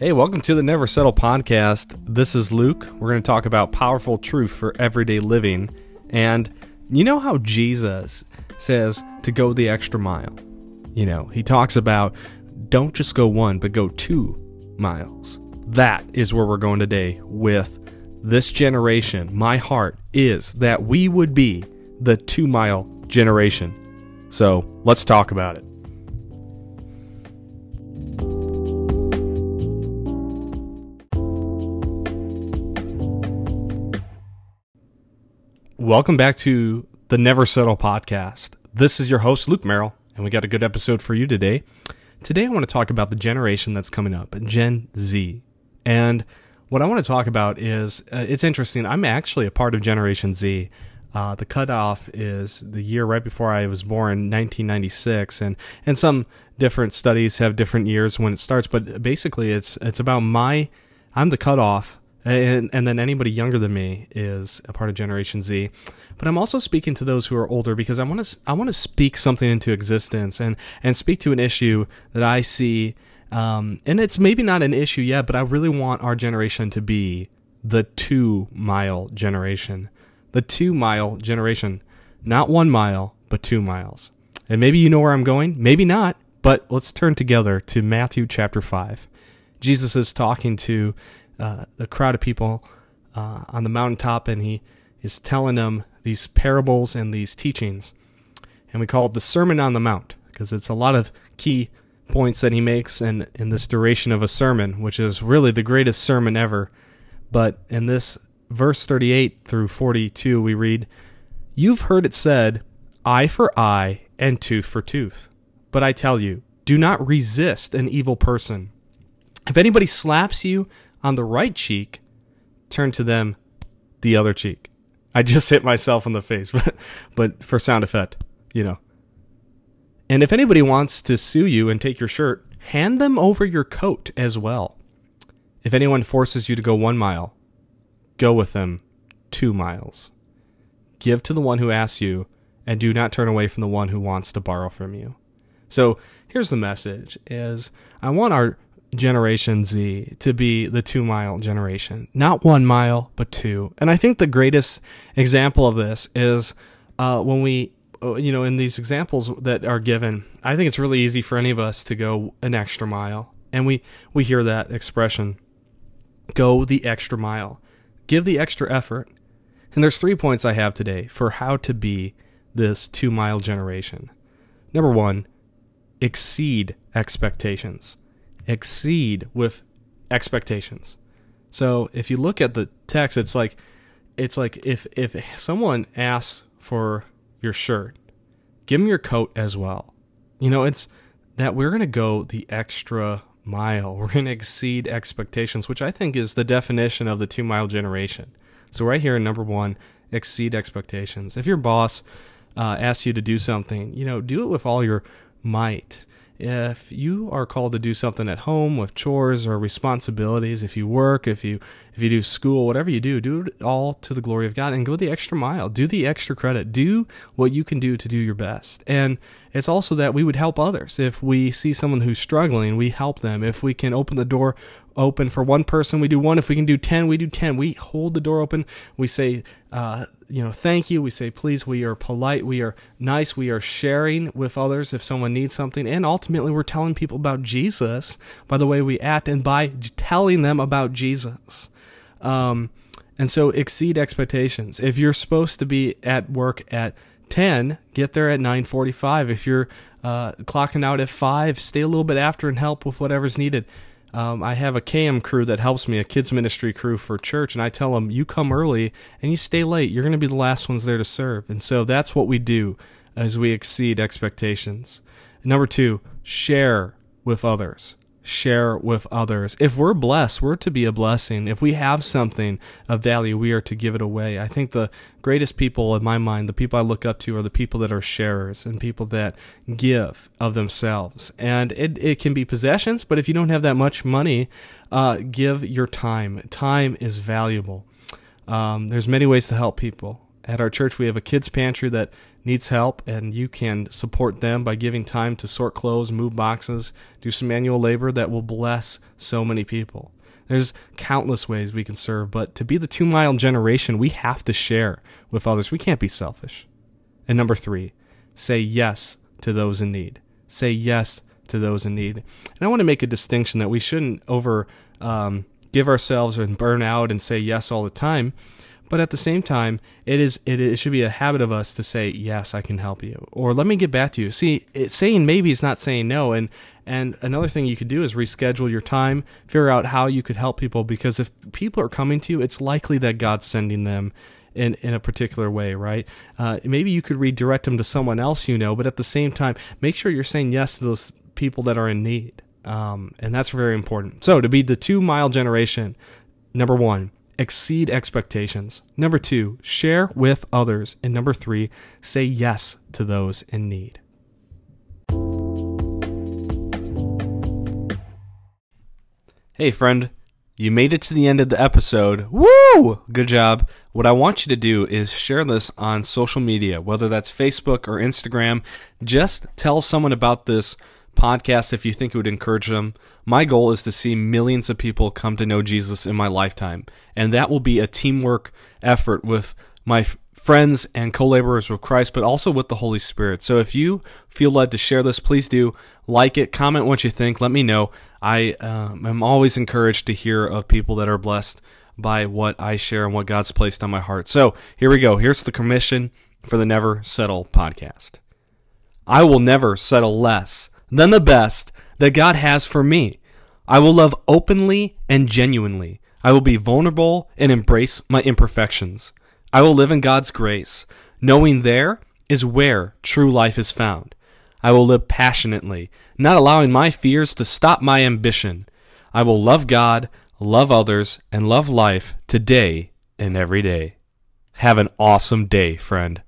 Hey, welcome to the Never Settle podcast. This is Luke. We're going to talk about powerful truth for everyday living. And you know how Jesus says to go the extra mile? You know, he talks about don't just go one, but go two miles. That is where we're going today with this generation. My heart is that we would be the two mile generation. So let's talk about it. Welcome back to the Never Settle podcast. This is your host, Luke Merrill, and we got a good episode for you today. Today, I want to talk about the generation that's coming up, Gen Z. And what I want to talk about is uh, it's interesting. I'm actually a part of Generation Z. Uh, the cutoff is the year right before I was born, 1996, and and some different studies have different years when it starts. But basically, it's it's about my I'm the cutoff and and then anybody younger than me is a part of Generation Z. But I'm also speaking to those who are older because I want to I want to speak something into existence and and speak to an issue that I see. Um, and it's maybe not an issue yet, but I really want our generation to be the two mile generation, the two mile generation, not one mile, but two miles. And maybe you know where I'm going, maybe not. But let's turn together to Matthew chapter five. Jesus is talking to uh, the crowd of people uh, on the mountaintop, and he is telling them these parables and these teachings. And we call it the Sermon on the Mount because it's a lot of key points that he makes in, in this duration of a sermon, which is really the greatest sermon ever. But in this verse 38 through 42, we read, You've heard it said, eye for eye and tooth for tooth. But I tell you, do not resist an evil person. If anybody slaps you on the right cheek, turn to them the other cheek. I just hit myself in the face, but but for sound effect, you know. And if anybody wants to sue you and take your shirt, hand them over your coat as well. If anyone forces you to go one mile, go with them two miles. Give to the one who asks you, and do not turn away from the one who wants to borrow from you. So here's the message is I want our Generation Z to be the two mile generation. Not one mile, but two. And I think the greatest example of this is uh, when we, uh, you know, in these examples that are given, I think it's really easy for any of us to go an extra mile. And we, we hear that expression go the extra mile, give the extra effort. And there's three points I have today for how to be this two mile generation. Number one, exceed expectations exceed with expectations. So if you look at the text, it's like it's like if if someone asks for your shirt, give them your coat as well. You know, it's that we're going to go the extra mile. We're going to exceed expectations, which I think is the definition of the two mile generation. So right here in number one, exceed expectations. If your boss uh, asks you to do something, you know, do it with all your might if you are called to do something at home with chores or responsibilities, if you work, if you if you do school, whatever you do, do it all to the glory of God and go the extra mile. Do the extra credit. Do what you can do to do your best. And it's also that we would help others. If we see someone who's struggling, we help them. If we can open the door open for one person, we do one. If we can do 10, we do 10. We hold the door open. We say, uh, you know, thank you. We say, please. We are polite. We are nice. We are sharing with others if someone needs something. And ultimately, we're telling people about Jesus by the way we act and by telling them about Jesus. Um, and so exceed expectations. If you're supposed to be at work at 10, get there at 9:45. If you're uh, clocking out at 5, stay a little bit after and help with whatever's needed. Um, I have a KM crew that helps me, a kids ministry crew for church, and I tell them, you come early and you stay late. You're going to be the last ones there to serve. And so that's what we do as we exceed expectations. Number two, share with others share with others. If we're blessed, we're to be a blessing. If we have something of value, we are to give it away. I think the greatest people in my mind, the people I look up to, are the people that are sharers and people that give of themselves. And it, it can be possessions, but if you don't have that much money, uh, give your time. Time is valuable. Um, there's many ways to help people. At our church, we have a kids pantry that needs help and you can support them by giving time to sort clothes, move boxes, do some manual labor that will bless so many people. There's countless ways we can serve, but to be the two mile generation, we have to share with others. We can't be selfish. And number three, say yes to those in need. Say yes to those in need. And I want to make a distinction that we shouldn't over um, give ourselves and burn out and say yes all the time. But at the same time, it is it, it should be a habit of us to say yes, I can help you, or let me get back to you. See, it, saying maybe is not saying no, and and another thing you could do is reschedule your time, figure out how you could help people, because if people are coming to you, it's likely that God's sending them in, in a particular way, right? Uh, maybe you could redirect them to someone else you know, but at the same time, make sure you're saying yes to those people that are in need. Um, and that's very important. So, to be the two mile generation, number one, exceed expectations. Number two, share with others. And number three, say yes to those in need. Hey, friend, you made it to the end of the episode. Woo! Good job. What I want you to do is share this on social media, whether that's Facebook or Instagram. Just tell someone about this podcast if you think it would encourage them. My goal is to see millions of people come to know Jesus in my lifetime, and that will be a teamwork effort with my f- friends and co-laborers with Christ, but also with the Holy Spirit. So if you feel led to share this, please do like it, comment what you think, let me know. I um, am always encouraged to hear of people that are blessed by what I share and what God's placed on my heart. So here we go. Here's the commission for the Never Settle podcast. I will never settle less than the best that God has for me. I will love openly and genuinely. I will be vulnerable and embrace my imperfections. I will live in God's grace, knowing there is where true life is found. I will live passionately, not allowing my fears to stop my ambition. I will love God, love others, and love life today and every day. Have an awesome day, friend.